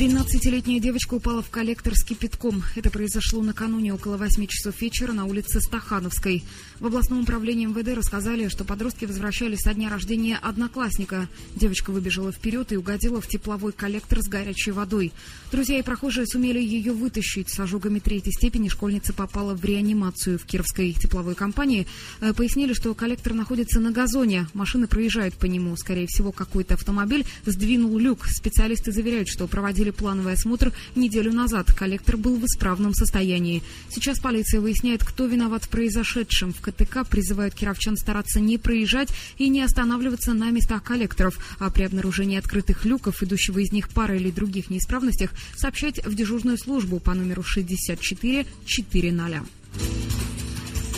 13-летняя девочка упала в коллектор с кипятком. Это произошло накануне около 8 часов вечера на улице Стахановской. В областном управлении МВД рассказали, что подростки возвращались со дня рождения одноклассника. Девочка выбежала вперед и угодила в тепловой коллектор с горячей водой. Друзья и прохожие сумели ее вытащить. С ожогами третьей степени школьница попала в реанимацию в кировской тепловой компании. Э, пояснили, что коллектор находится на газоне. Машины проезжают по нему. Скорее всего, какой-то автомобиль сдвинул люк. Специалисты заверяют, что проводили проводили плановый осмотр неделю назад. Коллектор был в исправном состоянии. Сейчас полиция выясняет, кто виноват в произошедшем. В КТК призывают кировчан стараться не проезжать и не останавливаться на местах коллекторов, а при обнаружении открытых люков, идущего из них пара или других неисправностях, сообщать в дежурную службу по номеру 64 400.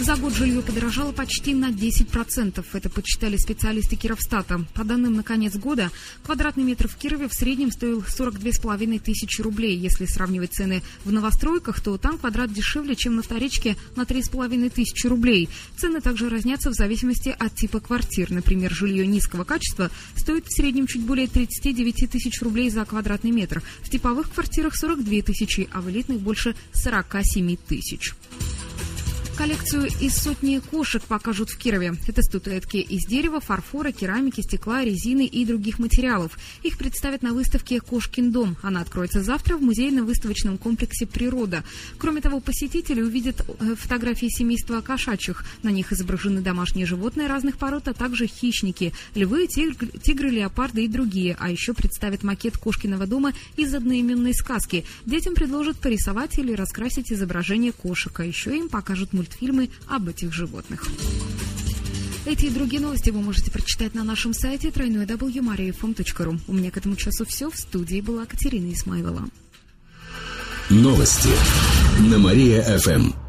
За год жилье подорожало почти на 10%. Это подсчитали специалисты Кировстата. По данным на конец года, квадратный метр в Кирове в среднем стоил 42,5 тысячи рублей. Если сравнивать цены в новостройках, то там квадрат дешевле, чем на вторичке на 3,5 тысячи рублей. Цены также разнятся в зависимости от типа квартир. Например, жилье низкого качества стоит в среднем чуть более 39 тысяч рублей за квадратный метр. В типовых квартирах 42 тысячи, а в элитных больше 47 тысяч. Коллекцию из сотни кошек покажут в Кирове. Это статуэтки из дерева, фарфора, керамики, стекла, резины и других материалов. Их представят на выставке «Кошкин дом». Она откроется завтра в музейно-выставочном комплексе «Природа». Кроме того, посетители увидят э, фотографии семейства кошачьих. На них изображены домашние животные разных пород, а также хищники – львы, тигры, леопарды и другие. А еще представят макет Кошкиного дома из одноименной сказки. Детям предложат порисовать или раскрасить изображение кошек, а еще им покажут мультфильмы об этих животных. Эти и другие новости вы можете прочитать на нашем сайте www.mariafm.ru. У меня к этому часу все. В студии была Катерина Исмайлова. Новости на Мария-ФМ.